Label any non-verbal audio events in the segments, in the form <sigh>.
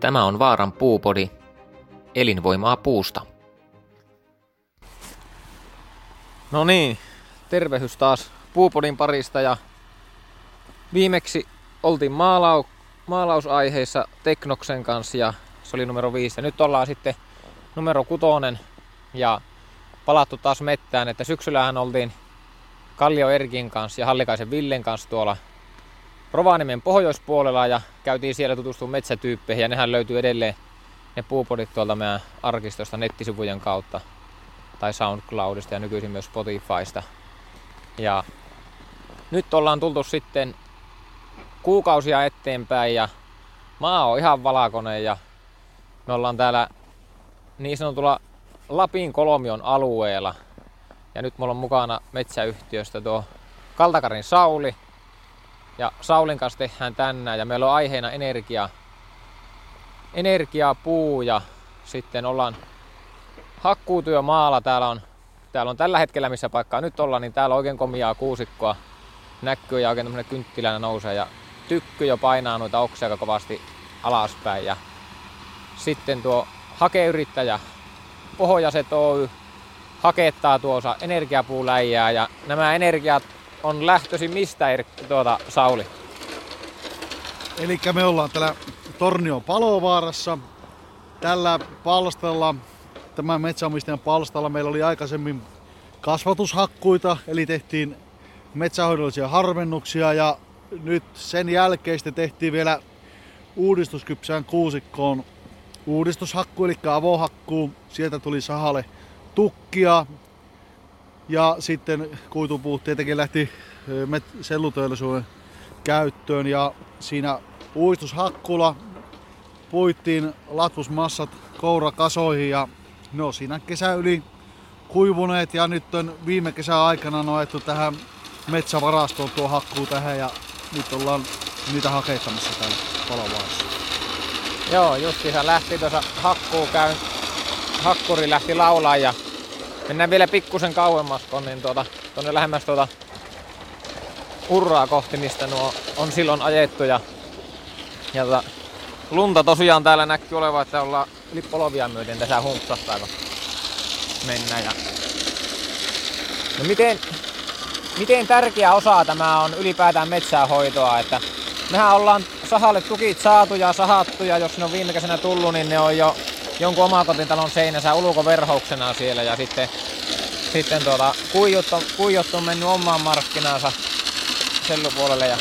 Tämä on Vaaran puupodi, elinvoimaa puusta. No niin, tervehys taas puupodin parista ja viimeksi oltiin maalau, maalausaiheissa Teknoksen kanssa ja se oli numero 5 ja nyt ollaan sitten numero kutonen ja palattu taas mettään, että syksyllähän oltiin Kallio Erkin kanssa ja Hallikaisen Villen kanssa tuolla Rovaniemen pohjoispuolella ja käytiin siellä tutustumaan metsätyyppeihin ja nehän löytyy edelleen ne puupodit tuolta meidän arkistosta nettisivujen kautta tai SoundCloudista ja nykyisin myös Spotifysta. Ja nyt ollaan tultu sitten kuukausia eteenpäin ja maa on ihan valakonen ja me ollaan täällä niin sanotulla Lapin kolmion alueella. Ja nyt mulla on mukana metsäyhtiöstä tuo Kaltakarin Sauli. Ja Saulin kanssa tehdään tänään ja meillä on aiheena energia, energia, puu ja sitten ollaan hakkuutyömaalla. Täällä on, täällä on tällä hetkellä, missä paikkaa nyt ollaan, niin täällä on oikein komiaa kuusikkoa näkyy ja oikein tämmönen kynttilänä nousee ja tykky jo painaa noita oksia kovasti alaspäin. Ja sitten tuo hakeyrittäjä Pohjaset Oy hakettaa tuossa energiapuuläjää ja nämä energiat on lähtöisin mistä tuota, Sauli? Eli me ollaan täällä Tornion palovaarassa. Tällä palstalla, tämän metsäomistajan palstalla meillä oli aikaisemmin kasvatushakkuita, eli tehtiin metsähoidollisia harvennuksia ja nyt sen jälkeen sitten tehtiin vielä uudistuskypsään kuusikkoon uudistushakku, eli avohakku. Sieltä tuli sahalle tukkia. Ja sitten kuitupuut tietenkin lähti selluteollisuuden käyttöön. Ja siinä uistushakkulla puittiin latvusmassat kourakasoihin. Ja ne on siinä kesä yli kuivuneet. Ja nyt on viime kesän aikana noettu tähän metsävarastoon tuo hakkuu tähän. Ja nyt ollaan niitä hakettamassa täällä palovaassa. Joo, justiinsa lähti tuossa hakkuu käyn, hakkuri lähti laulaa ja mennään vielä pikkusen kauemmas niin tuota, tuonne lähemmäs tuota urraa kohti, mistä nuo on silloin ajettu ja, ja tuota, lunta tosiaan täällä näkyy olevan, että ollaan lippolovia myöten tässä humpsahtaa, kun mennään. Ja... No miten, miten tärkeä osa tämä on ylipäätään metsäähoitoa, että mehän ollaan sahalle tukit saatu ja sahattu ja jos ne on viime kesänä tullut, niin ne on jo jonkun omakotintalon seinässä ulkoverhouksena siellä ja sitten, sitten tuota, kuijut, on, kuijut on mennyt omaan markkinaansa sellupuolelle ja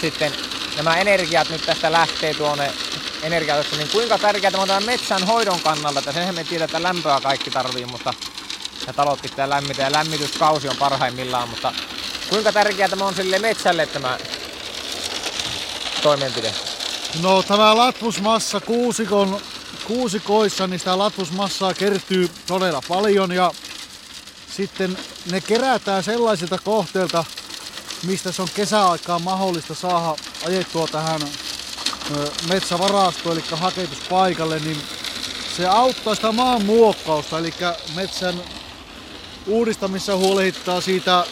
sitten nämä energiat nyt tästä lähtee tuonne energiatossa, niin kuinka tärkeää tämä on tämän metsän hoidon kannalta, että senhän me tiedät, että lämpöä kaikki tarvii, mutta ja talot pitää lämmitä ja lämmityskausi on parhaimmillaan, mutta kuinka tärkeää tämä on sille metsälle tämä toimenpide? No tämä latvusmassa kuusikon, kuusikoissa, niin sitä latvusmassaa kertyy todella paljon ja sitten ne kerätään sellaisilta kohteilta, mistä se on kesäaikaan mahdollista saada ajettua tähän metsävarastoon, eli haketuspaikalle, niin se auttaa sitä maan muokkausta, eli metsän uudistamissa huolehittaa siitä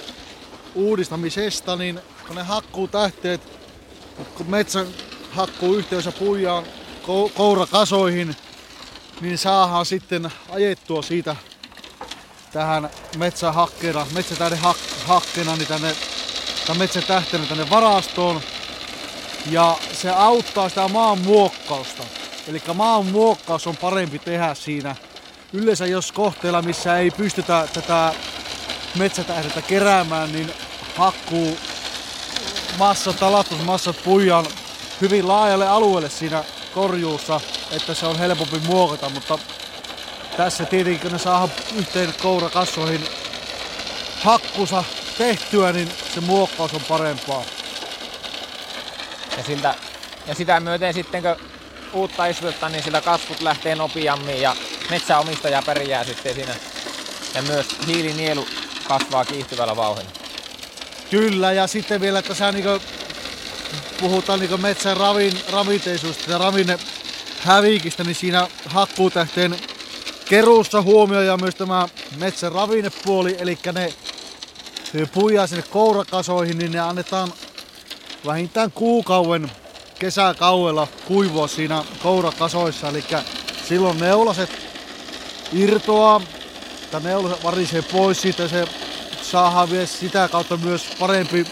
uudistamisesta, niin kun ne hakkuu tähteet, kun metsän hakkuu yhteydessä puijaan kourakasoihin, niin saadaan sitten ajettua siitä tähän metsähakkeena, metsätähden hak, hakkeena, niin tänne, tämän metsätähtenä tänne varastoon. Ja se auttaa sitä maan muokkausta. Eli maan muokkaus on parempi tehdä siinä. Yleensä jos kohteella, missä ei pystytä tätä metsätähdettä keräämään, niin hakkuu massat, talastusmassat puijaan hyvin laajalle alueelle siinä korjuussa, että se on helpompi muokata, mutta tässä tietenkin kun ne saa yhteen kourakassoihin hakkusa tehtyä, niin se muokkaus on parempaa. Ja, siltä, ja sitä myöten sitten kun uutta istutetta, niin sillä kasvut lähtee nopeammin ja metsäomistaja pärjää sitten siinä. Ja myös hiilinielu kasvaa kiihtyvällä vauhdilla. Kyllä, ja sitten vielä tässä niin puhutaan niin metsän ravin, ravinteisuudesta ja ravinne hävikistä, niin siinä hakkuutähteen keruussa huomioidaan myös tämä metsän ravinnepuoli, eli ne puijaa sinne kourakasoihin, niin ne annetaan vähintään kuukauden kesäkauella kuivua siinä kourakasoissa. Eli silloin neulaset irtoaa, tai neulaset varisee pois siitä se saadaan vielä sitä kautta myös parempi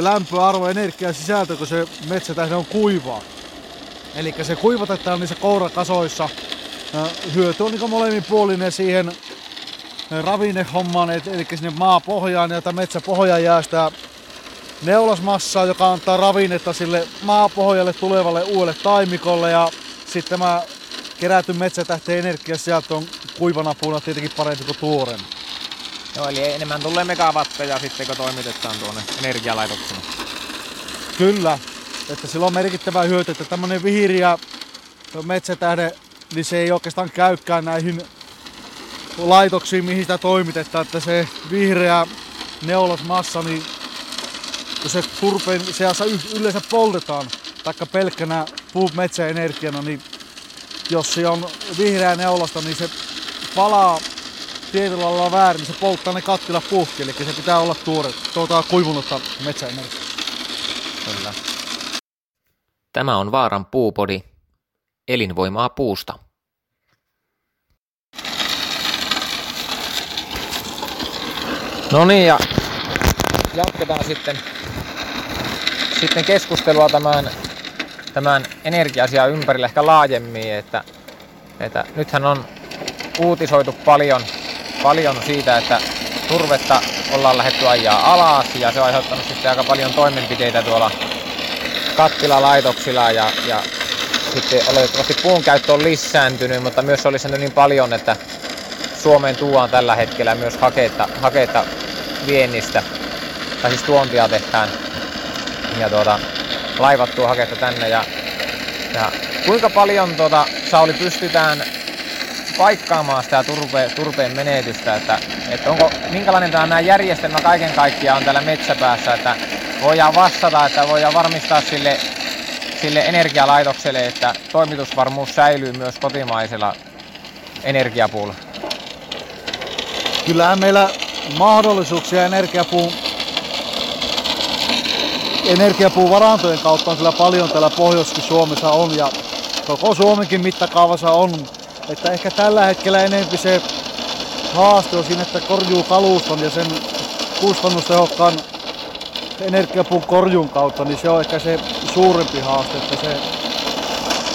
lämpöarvo, energia sisältö, kun se metsätähde on kuivaa. Eli se kuivatetaan niissä kourakasoissa. Hyöty on niin molemminpuolinen siihen ravinnehommaan, eli sinne maapohjaan ja metsäpohjaan jää sitä neulasmassaa, joka antaa ravinnetta sille maapohjalle tulevalle uudelle taimikolle ja sitten tämä kerätty metsätähteen energiasieltä on kuivana puuna tietenkin parempi kuin tuoren. Joo, eli enemmän tulee megawatteja sitten, kun toimitetaan tuonne energialaitoksena. Kyllä, että sillä on merkittävä hyöty, että tämmöinen vihiriä metsätähde, niin se ei oikeastaan käykään näihin laitoksiin, mihin sitä toimitetaan, että se vihreä neulasmassa, niin kun se turpeen seassa yleensä poltetaan, taikka pelkkänä puumetsäenergiana, niin jos se on vihreä neulasta, niin se palaa tietyllä lailla väärin, niin se polttaa ne kattila puhki, eli se pitää olla tuore, tuota, kuivunutta metsäenergiaa. Kyllä. Tämä on Vaaran puupodi, elinvoimaa puusta. No niin, ja jatketaan sitten, sitten keskustelua tämän, tämän energia ympärillä ehkä laajemmin, että, että nythän on uutisoitu paljon, paljon siitä, että turvetta ollaan lähdetty ajaa alas ja se on aiheuttanut sitten aika paljon toimenpiteitä tuolla kattilalaitoksilla ja, ja sitten oletettavasti puun käyttö on lisääntynyt, mutta myös oli niin paljon, että Suomeen tuodaan tällä hetkellä myös hakeita, hakeita viennistä, tai siis tuontia tehdään. Ja tuota, laivat tuo haketta tänne ja, ja kuinka paljon tuota, Sauli pystytään paikkaamaan sitä turpe, turpeen menetystä, että, että onko, minkälainen tämä järjestelmä kaiken kaikkiaan on täällä metsäpäässä, että voidaan vastata, että voidaan varmistaa sille, sille energialaitokselle, että toimitusvarmuus säilyy myös kotimaisella energiapuulla. Kyllähän meillä mahdollisuuksia energiapuun energiapuun varantojen kautta on kyllä paljon täällä pohjois Suomessa on ja koko Suomenkin mittakaavassa on. Että ehkä tällä hetkellä enemmän se haaste on siinä, että korjuu kaluston ja sen kustannustehokkaan energiapuun korjun kautta, niin se on ehkä se suurempi haaste, että se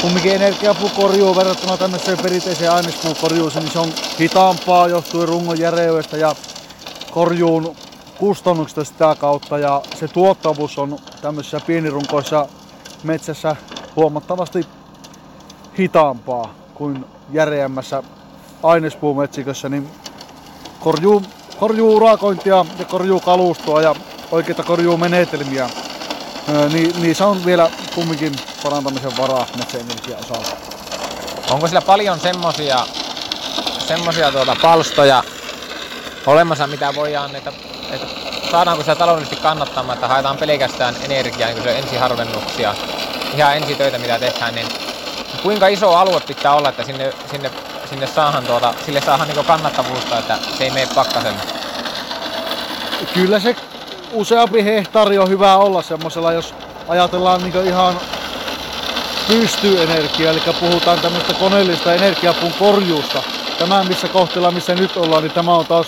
kumminkin energiapuu korjuu verrattuna tämmöiseen perinteiseen ainespuun korjuuseen, niin se on hitaampaa johtuen rungon järeydestä ja korjuun kustannuksista sitä kautta. Ja se tuottavuus on tämmöisissä pienirunkoissa metsässä huomattavasti hitaampaa kuin järeämmässä ainespuumetsikössä, niin korjuu, korjuu urakointia ja korjuu kalustoa ja oikeita korjuumenetelmiä, niin, niin se on vielä kumminkin parantamisen varaa metsäenergian osalta. Onko sillä paljon semmosia, semmosia tuota palstoja olemassa, mitä voidaan, että, että saadaanko sitä taloudellisesti kannattamaan, että haetaan pelkästään energiaa, niin kuin se ensiharvennuksia, ihan ensitöitä mitä tehdään, niin kuinka iso alue pitää olla, että sinne, sinne, sinne saahan tuota, sille saahan niin kannattavuutta, että se ei mene pakkaselle? Kyllä se useampi hehtaari on hyvä olla semmoisella, jos ajatellaan niin ihan pystyenergiaa, eli puhutaan tämmöistä koneellista energiapuun korjuusta. Tämä missä kohteella, missä nyt ollaan, niin tämä on taas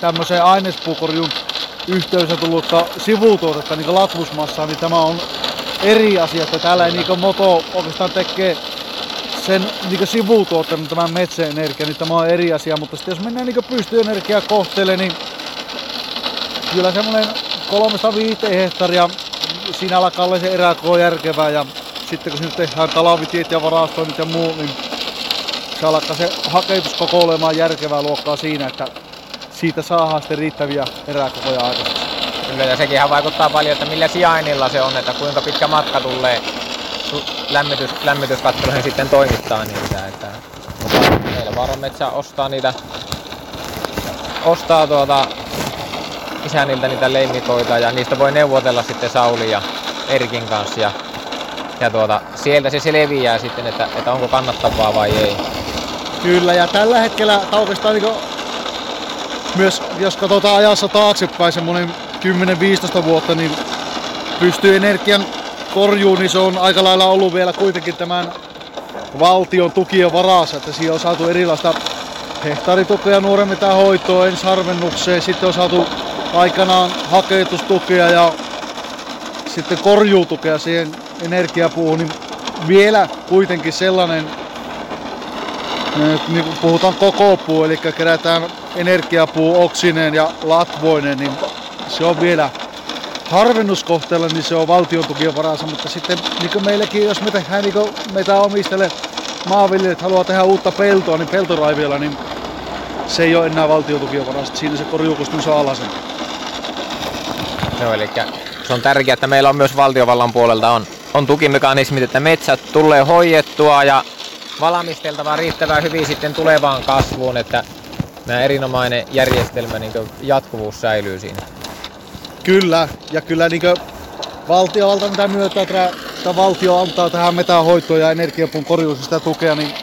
tämmöiseen ainespuukorjun yhteydessä tullutta sivutuotetta, niin latvusmassaa, niin tämä on eri asia, että täällä ei niin moto oikeastaan tekee sen niin sivutuotteen, tämä metsäenergia, niin tämä on eri asia, mutta sitten jos mennään niin pystyenergiaa kohteelle, niin kyllä semmoinen kolmesta viiteen hehtaaria siinä alkaa se eräkoo järkevää ja sitten kun nyt tehdään talavitiet ja varastoinnit ja muu, niin se alkaa se haketus koko olemaan järkevää luokkaa siinä, että siitä saadaan sitten riittäviä eräkokoja aikaiseksi. Kyllä, ja sekin vaikuttaa paljon, että millä sijainnilla se on, että kuinka pitkä matka tulee lämmitys, lämmityskatteluihin sitten toimittaa niitä. Että, meillä Vaaran metsä ostaa niitä, ostaa tuota isäniltä niitä leimikoita ja niistä voi neuvotella sitten Sauli ja Erkin kanssa ja, ja tuota, sieltä se selviää sitten, että, että onko kannattavaa vai ei. Kyllä ja tällä hetkellä oikeastaan niin myös jos katsotaan ajassa taaksepäin semmoinen 10-15 vuotta, niin pystyy energian korjuun, niin se on aika lailla ollut vielä kuitenkin tämän valtion tukien varassa, että siihen on saatu erilaista hehtaaritukea nuoren hoitoa, ensharvennukseen, sitten on saatu aikanaan haketustukea ja sitten korjuutukea siihen energiapuuhun, niin vielä kuitenkin sellainen, niin puhutaan koko puu, eli kerätään energiapuu oksineen ja latvoinen, niin se on vielä harvennuskohteella, niin se on valtion tukien varassa, mutta sitten niin meilläkin, jos me tehdään niin meitä omistele maanviljelijät haluaa tehdä uutta peltoa, niin peltoraiviolla, niin se ei ole enää valtion tukien varassa, siinä se korjuukustannus on alasen. Joo, eli se on tärkeää, että meillä on myös valtiovallan puolelta on, on tukimekanismit, että metsät tulee hoidettua ja valmisteltava riittävän hyvin sitten tulevaan kasvuun, että nämä erinomainen järjestelmä, niin jatkuvuus säilyy siinä. Kyllä, ja kyllä niin valtiovalta mitä myötä, että valtio antaa tähän metähoitoon ja energiapuun korjuus sitä tukea, niin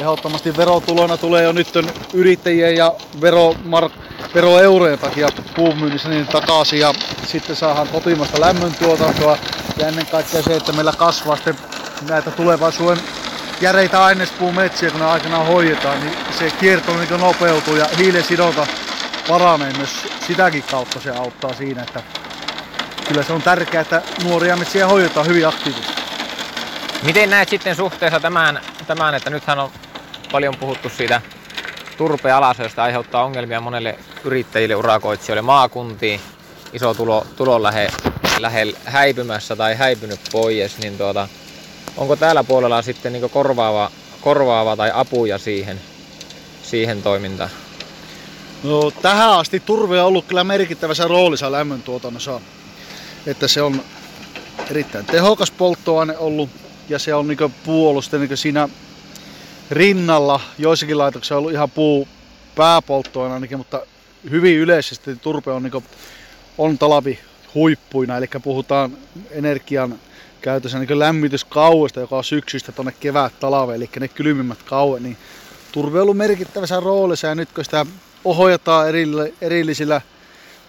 ehdottomasti verotulona tulee jo nyt yrittäjien ja veromark veroeurojen takia puun myynnissä niin takaisin ja sitten saadaan kotimasta lämmöntuotantoa ja ennen kaikkea se, että meillä kasvaa sitten näitä tulevaisuuden järeitä ainespuumetsiä, kun ne aikanaan hoidetaan, niin se kierto niin nopeutuu ja hiilen sidonta paranee myös sitäkin kautta se auttaa siinä, että kyllä se on tärkeää, että nuoria metsiä hoidetaan hyvin aktiivisesti. Miten näet sitten suhteessa tämän, tämän, että nythän on paljon puhuttu siitä turpealasoista aiheuttaa ongelmia monelle yrittäjille, urakoitsijoille, maakuntiin, iso tulo, tulo lähe, lähe häipymässä tai häipynyt pois, niin tuota, onko täällä puolella sitten niin korvaava, korvaava tai apuja siihen, siihen toimintaan? No, tähän asti turve on ollut kyllä merkittävässä roolissa lämmöntuotannossa. Että se on erittäin tehokas polttoaine ollut ja se on niin puolusten niin siinä rinnalla. Joissakin laitoksissa on ollut ihan puu pääpolttoaine ainakin, mutta hyvin yleisesti turpe on, niin on talavi huippuina, eli puhutaan energian käytössä niin lämmityskauesta, joka on syksystä tuonne kevät talve, eli ne kylmimmät kauet, niin turve on ollut merkittävässä roolissa ja nyt kun sitä ohjataan erillisillä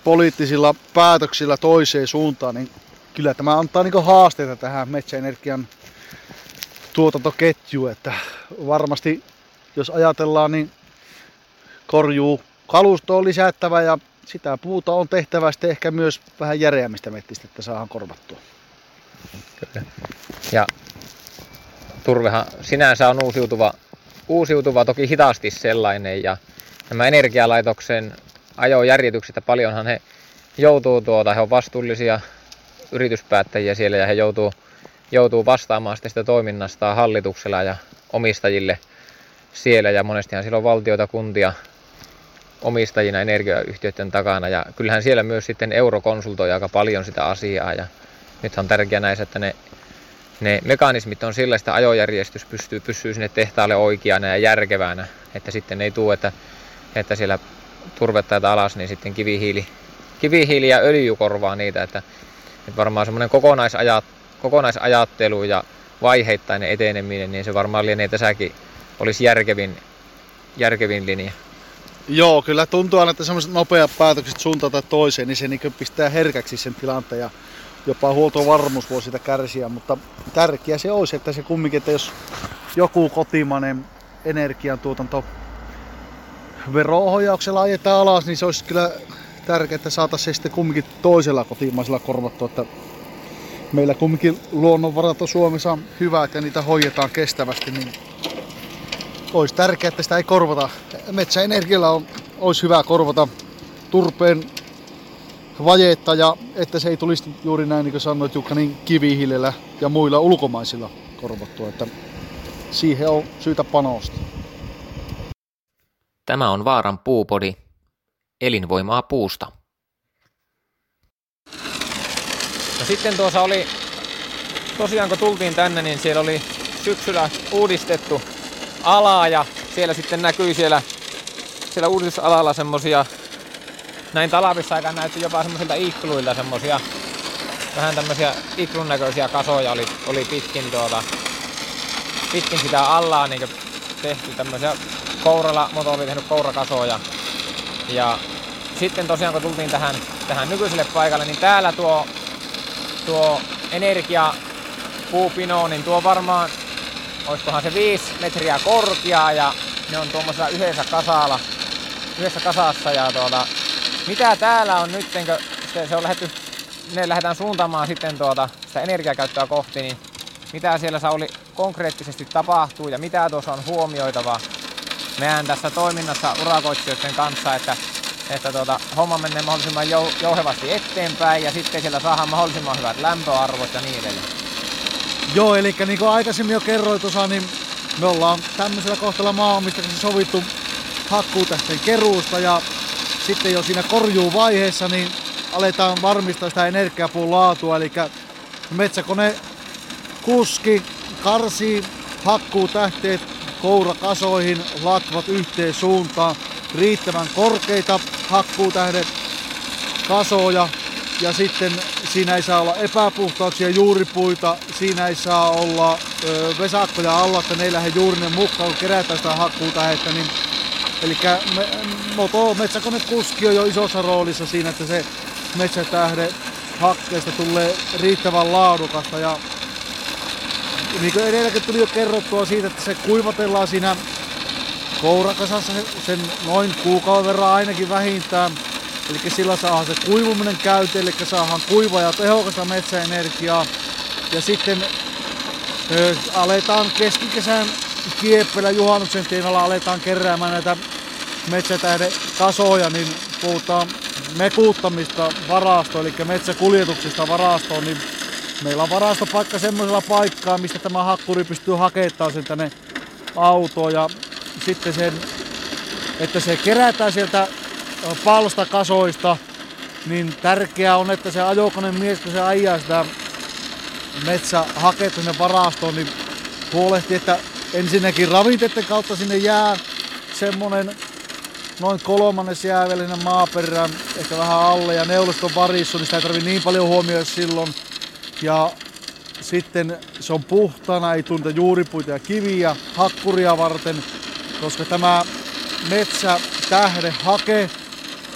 poliittisilla päätöksillä toiseen suuntaan, niin kyllä tämä antaa niin haasteita tähän metsäenergian tuotantoketjuun, että varmasti jos ajatellaan, niin korjuu kalusto on lisättävä ja sitä puuta on tehtävä sitten ehkä myös vähän järeämmistä mettistä, että saadaan korvattua. Kyllä. Ja turvehan sinänsä on uusiutuva, uusiutuva toki hitaasti sellainen ja nämä energialaitoksen ajojärjitykset paljonhan he joutuu tuota, he on vastuullisia yrityspäättäjiä siellä ja he joutuu, joutuu vastaamaan sitä toiminnasta hallituksella ja omistajille siellä. Ja monestihan siellä on valtioita, kuntia omistajina energiayhtiöiden takana. Ja kyllähän siellä myös sitten euro konsultoi aika paljon sitä asiaa. Ja nyt on tärkeää näissä, että ne, ne mekanismit on sillä, että ajojärjestys pystyy, pysyy sinne tehtaalle oikeana ja järkevänä, että sitten ei tule, että, että siellä turvetta alas, niin sitten kivihiili, kivihiili ja öljy korvaa niitä, että, että varmaan semmoinen kokonaisajat, kokonaisajattelu ja vaiheittainen eteneminen, niin se varmaan lienee tässäkin olisi järkevin, järkevin linja. Joo, kyllä tuntuu aina, että semmoiset nopeat päätökset suuntaan tai toiseen, niin se niin pistää herkäksi sen tilanteen ja jopa huoltovarmuus voi sitä kärsiä, mutta tärkeää se olisi, että se kumminkin, että jos joku kotimainen energiantuotanto vero-ohjauksella ajetaan alas, niin se olisi kyllä tärkeää, että saataisiin se sitten kumminkin toisella kotimaisella korvattua, että meillä kumminkin luonnonvarat on Suomessa hyvät ja niitä hoidetaan kestävästi, niin olisi tärkeää, että sitä ei korvata. Metsäenergialla on, olisi hyvä korvata turpeen vajetta ja että se ei tulisi juuri näin, niin kuin sanoit Jukka, niin kivihiilellä ja muilla ulkomaisilla korvattua. Että siihen on syytä panostaa. Tämä on Vaaran puupodi. Elinvoimaa puusta. Sitten tuossa oli, tosiaan kun tultiin tänne, niin siellä oli syksyllä uudistettu alaa ja siellä sitten näkyi siellä, siellä uudistusalalla semmosia, näin talvissa aika näytti jopa semmoisilta ikluilta semmosia, vähän tämmöisiä iklun näköisiä kasoja oli, oli pitkin tuota, pitkin sitä allaa niin tehty tämmöisiä kouralla, moto oli tehnyt kourakasoja. Ja sitten tosiaan kun tultiin tähän, tähän nykyiselle paikalle, niin täällä tuo tuo energia puupino, niin tuo varmaan, olisikohan se 5 metriä korkea ja ne on tuommoisella yhdessä kasalla, yhdessä kasassa ja tuota, mitä täällä on nyt, se, se on lähetty, ne lähdetään suuntaamaan sitten tuota, sitä energiakäyttöä kohti, niin mitä siellä Sauli konkreettisesti tapahtuu ja mitä tuossa on huomioitavaa meidän tässä toiminnassa urakoitsijoiden kanssa, että, että tuota, homma menee mahdollisimman jou, jouhevasti eteenpäin ja sitten siellä saadaan mahdollisimman hyvät lämpöarvot ja niin edelleen. Joo, eli niin kuin aikaisemmin jo kerroin tuossa, niin me ollaan tämmöisellä kohtalla maanomistuksessa sovittu hakkuutähteen keruusta ja sitten jo siinä korjuuvaiheessa niin aletaan varmistaa sitä energiapuun laatua, eli metsäkone kuski karsii hakkuutähteet kourakasoihin, latvat yhteen suuntaan, riittävän korkeita hakkuutähden kasoja. Ja sitten siinä ei saa olla epäpuhtauksia juuripuita, siinä ei saa olla ö, vesakkoja alla, että ne ei lähde juurinen mukaan, kun kerätään sitä hakkuutähdettä, niin Eli me, moto, metsäkonekuski on jo isossa roolissa siinä, että se metsätähde hakkeesta tulee riittävän laadukasta. Ja niin kuin edelläkin tuli jo kerrottua siitä, että se kuivatellaan siinä kourakasassa sen noin kuukauden verran ainakin vähintään. Eli sillä saadaan se kuivuminen käyteen, eli saadaan kuiva ja tehokasta metsäenergiaa. Ja sitten ö, aletaan keskikesän kieppelä juhannuksen tienoilla aletaan keräämään näitä metsätähden kasoja, niin puhutaan mekuuttamista varastoon, eli metsäkuljetuksista varastoon, niin meillä on varastopaikka semmoisella paikkaa, mistä tämä hakkuri pystyy hakemaan sen tänne autoon ja sitten sen, että se kerätään sieltä palstakasoista, niin tärkeää on, että se ajokone mies, kun se ajaa sitä metsähaketta sinne varastoon, niin huolehtii, että ensinnäkin ravinteiden kautta sinne jää semmonen noin kolmannes jää vielä sinne maaperään, ehkä vähän alle ja neuliston varissu, niin sitä ei tarvi niin paljon huomioida silloin. Ja sitten se on puhtana, ei tunte juuripuita ja kiviä hakkuria varten, koska tämä metsä, tähde, hake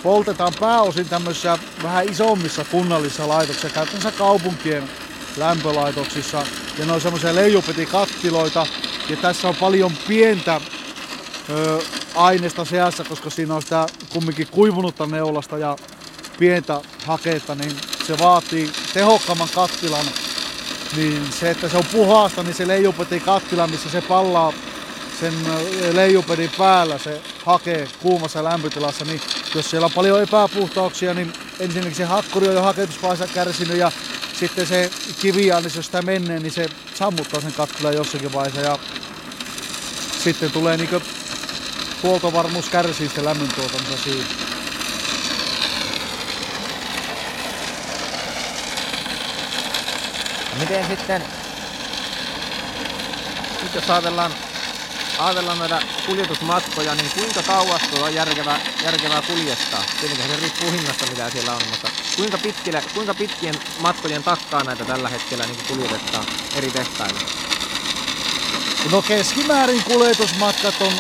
poltetaan pääosin tämmöisissä vähän isommissa kunnallisissa laitoksissa, käytännössä kaupunkien lämpölaitoksissa. Ja ne on semmoisia leijupetikattiloita. Ja tässä on paljon pientä ö, aineesta seassa, koska siinä on sitä kumminkin kuivunutta neulasta ja pientä haketta, niin se vaatii tehokkaamman kattilan. Niin se, että se on puhasta, niin se leijupeti kattila, missä se pallaa sen leijupedin päällä, se hakee kuumassa lämpötilassa, niin jos siellä on paljon epäpuhtauksia, niin ensinnäkin se hakkuri on jo haketuspaissa kärsinyt ja sitten se kiviä, niin jos sitä menee, niin se sammuttaa sen kattilan jossakin vaiheessa ja sitten tulee niinku huoltovarmuus kärsii sitten lämmöntuotannossa siitä. Miten sitten, nyt jos ajatellaan, ajatellaan näitä kuljetusmatkoja, niin kuinka kauas tuo on järkevää, järkevää kuljettaa? Tietenkin se riippuu hinnasta, mitä siellä on, mutta kuinka, pitkille, kuinka pitkien matkojen takkaa näitä tällä hetkellä niin kuljetetaan eri tehtailla? No keskimäärin kuljetusmatkat on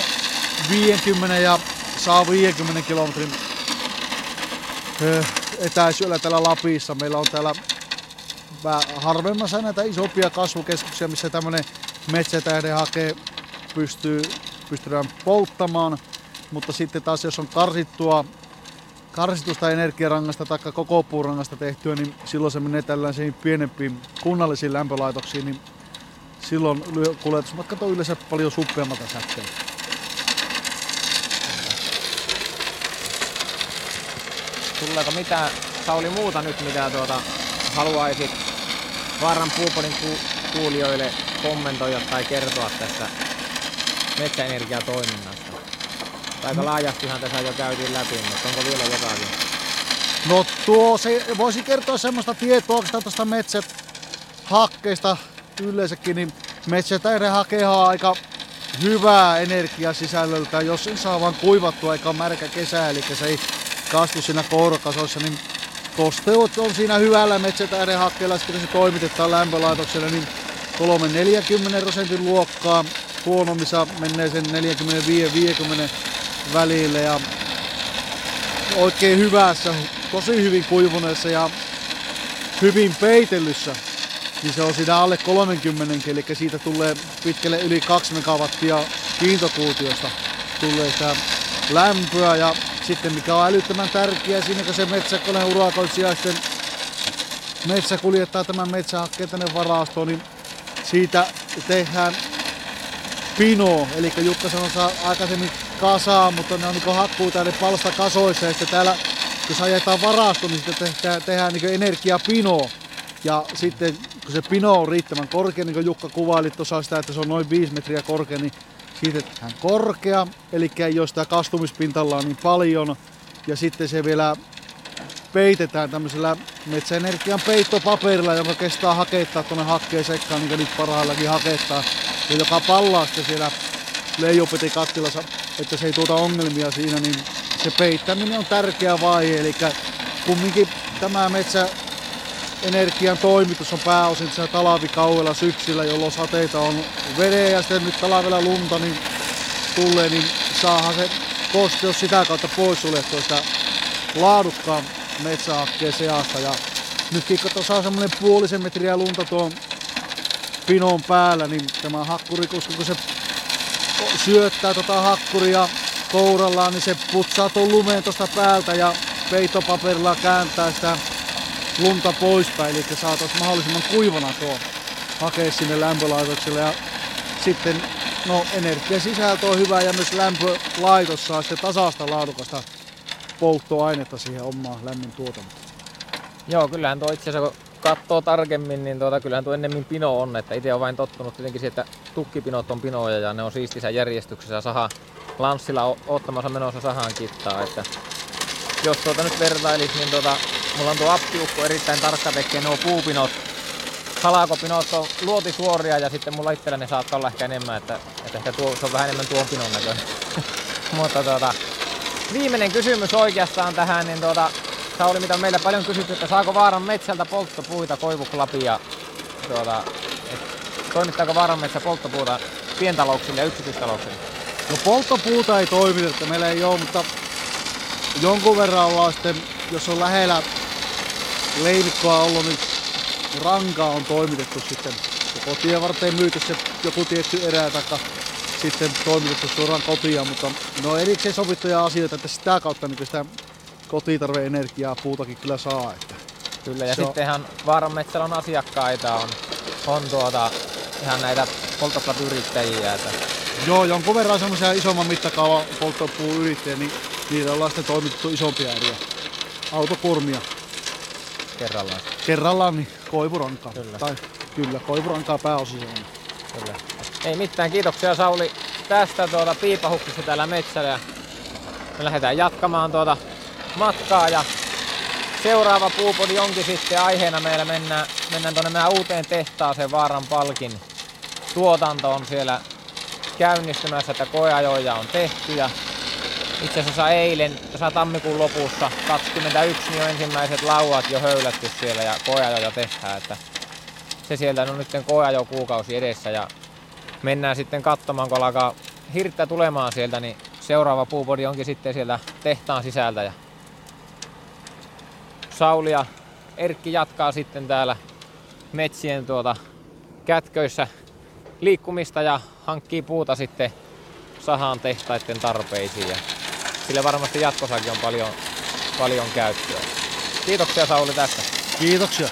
50 ja saa 50 kilometrin etäisyydellä täällä Lapissa. Meillä on täällä harvemmassa näitä isompia kasvukeskuksia, missä tämmöinen metsätähden hake pystyy, pystytään polttamaan. Mutta sitten taas jos on karsittua, karsitusta energiarangasta tai koko puurangasta tehtyä, niin silloin se menee tällaisiin pienempiin kunnallisiin lämpölaitoksiin, niin silloin kuljetusmatkat on yleensä paljon suppeammalta sähköä. Tuleeko mitään, Sauli, muuta nyt, mitä tuota, haluaisit Vaaran puupodin ku- kuulijoille kommentoida tai kertoa tästä metsäenergiatoiminnasta? Aika laajastihan tässä jo käytiin läpi, mutta onko vielä jotakin? No tuo, se, voisi kertoa semmoista tietoa tuosta metsät hakkeista yleensäkin, niin metsätähden hakeha on aika hyvää energiasisällöltä, jos sen saa vaan kuivattua eikä märkä kesä, eli se ei kasvu siinä kourakasoissa, niin kosteus on siinä hyvällä metsätähden hakkeella, sitten se toimitetaan lämpölaitokselle, niin 3-40 prosentin luokkaa. Huonommissa menee sen 45-50 välille. Ja oikein hyvässä, tosi hyvin kuivuneessa ja hyvin peitellyssä, niin se on siinä alle 30, eli siitä tulee pitkälle yli 2 megawattia kiintokuutiosta tulee sitä lämpöä. Ja sitten mikä on älyttömän tärkeää siinä, kun se metsäkoneen urakoitsija sitten metsä kuljettaa tämän metsähakkeen tänne varastoon, niin siitä tehdään pino, eli Jukka sanoi aikaisemmin kasaa, mutta ne on niin hakkuu tänne palsta kasoissa ja sitten täällä jos ajetaan varasto, niin sitten tehdään, tehdään niin energiapino. Ja sitten kun se pino on riittävän korkea, niin kuin Jukka kuvaili tuossa sitä, että se on noin 5 metriä korkea, niin siitä tehdään korkea, eli ole sitä kastumispintalla niin paljon. Ja sitten se vielä peitetään tämmöisellä metsäenergian peittopaperilla, joka kestää hakettaa tuonne hakkeen sekkaan, niin kuin nyt parhaillakin hakettaa. Ja joka pallaa sitten siellä leijupetikattilassa, että se ei tuota ongelmia siinä, niin se peittäminen on tärkeä vaihe. Eli kumminkin tämä metsä energian toimitus on pääosin se talvikauella syksyllä, jolloin sateita on veden ja sitten nyt talvella lunta niin tulee, niin saahan se kosteus sitä kautta pois suljettua sitä laadukkaan metsähakkeen seasta. Ja nytkin tuossa on semmoinen puolisen metriä lunta tuon pinon päällä, niin tämä hakkurikuski, kun se syöttää tota hakkuria kourallaan, niin se putsaa tuon lumeen tuosta päältä ja peitopaperilla kääntää sitä lunta poispäin, eli saataisiin mahdollisimman kuivana tuo hakea sinne lämpölaitokselle. Ja sitten no, energiasisältö on hyvä ja myös lämpölaitos saa sitten tasasta laadukasta polttoainetta siihen omaan lämmön tuotantoon. Joo, kyllähän tuo itse asiassa kun katsoo tarkemmin, niin tuota, kyllähän tuo ennemmin pino on. Että itse on vain tottunut tietenkin siihen, että tukkipinot on pinoja ja ne on siistissä järjestyksessä saha lanssilla ottamassa menossa sahaan kittaa. Että jos tuota nyt vertailis, niin tuota, mulla on tuo appiukko erittäin tarkka tekee nuo puupinot. Halakopinot on luotisuoria ja sitten mulla itselläni saattaa olla ehkä enemmän, että, että ehkä tuo, se on vähän enemmän tuon pinon näköinen. <laughs> Mutta tuota, viimeinen kysymys oikeastaan tähän, niin tuota, Sauli, mitä on meillä paljon kysytty, että saako Vaaran metsältä polttopuita koivuklapia, tuota, toimittaako Vaaran metsä polttopuuta pientalouksille ja yksityistalouksille? No polttopuuta ei toimiteta, meillä ei ole, mutta jonkun verran ollaan sitten, jos on lähellä leivikkoa ollut, niin ranka on toimitettu sitten joko tien varten myyty se joku tietty erä tai sitten toimitettu suoraan kotiin, mutta no erikseen sovittuja asioita, että sitä kautta niin sitä kotitarve-energiaa puutakin kyllä saa. Että kyllä, ja sittenhän Vaaran asiakkaita, on, on tuota, ihan näitä polttoplat-yrittäjiä. Että... Joo, jonkun verran semmoisia isomman mittakaavan polttopuuyrittäjiä, niin niillä ollaan sitten toimitettu isompia eriä. Autokurmia. Kerrallaan. Kerrallaan, niin koivurankaa. Kyllä. Tai kyllä, koivurankaa pääosin on. Kyllä. Ei mitään, kiitoksia Sauli tästä tuota piipahuksesta täällä metsällä. Me lähdetään jatkamaan tuota matkaa ja seuraava puupodi onkin sitten aiheena meillä mennään, mennään tuonne meidän uuteen tehtaaseen Vaaran palkin. Tuotanto on siellä käynnistymässä, että koeajoja on tehty ja itse asiassa eilen, tässä tammikuun lopussa 21 niin on ensimmäiset lauat jo höylätty siellä ja koeajoja tehdään, että se sieltä on nyt koeajo kuukausi edessä ja mennään sitten katsomaan, kun alkaa hirttä tulemaan sieltä, niin seuraava puupodi onkin sitten sieltä tehtaan sisältä ja Sauli ja Erkki jatkaa sitten täällä metsien tuota kätköissä liikkumista ja hankkii puuta sitten sahan tehtaiden tarpeisiin. Ja sille varmasti jatkossakin on paljon, paljon käyttöä. Kiitoksia Sauli tästä. Kiitoksia.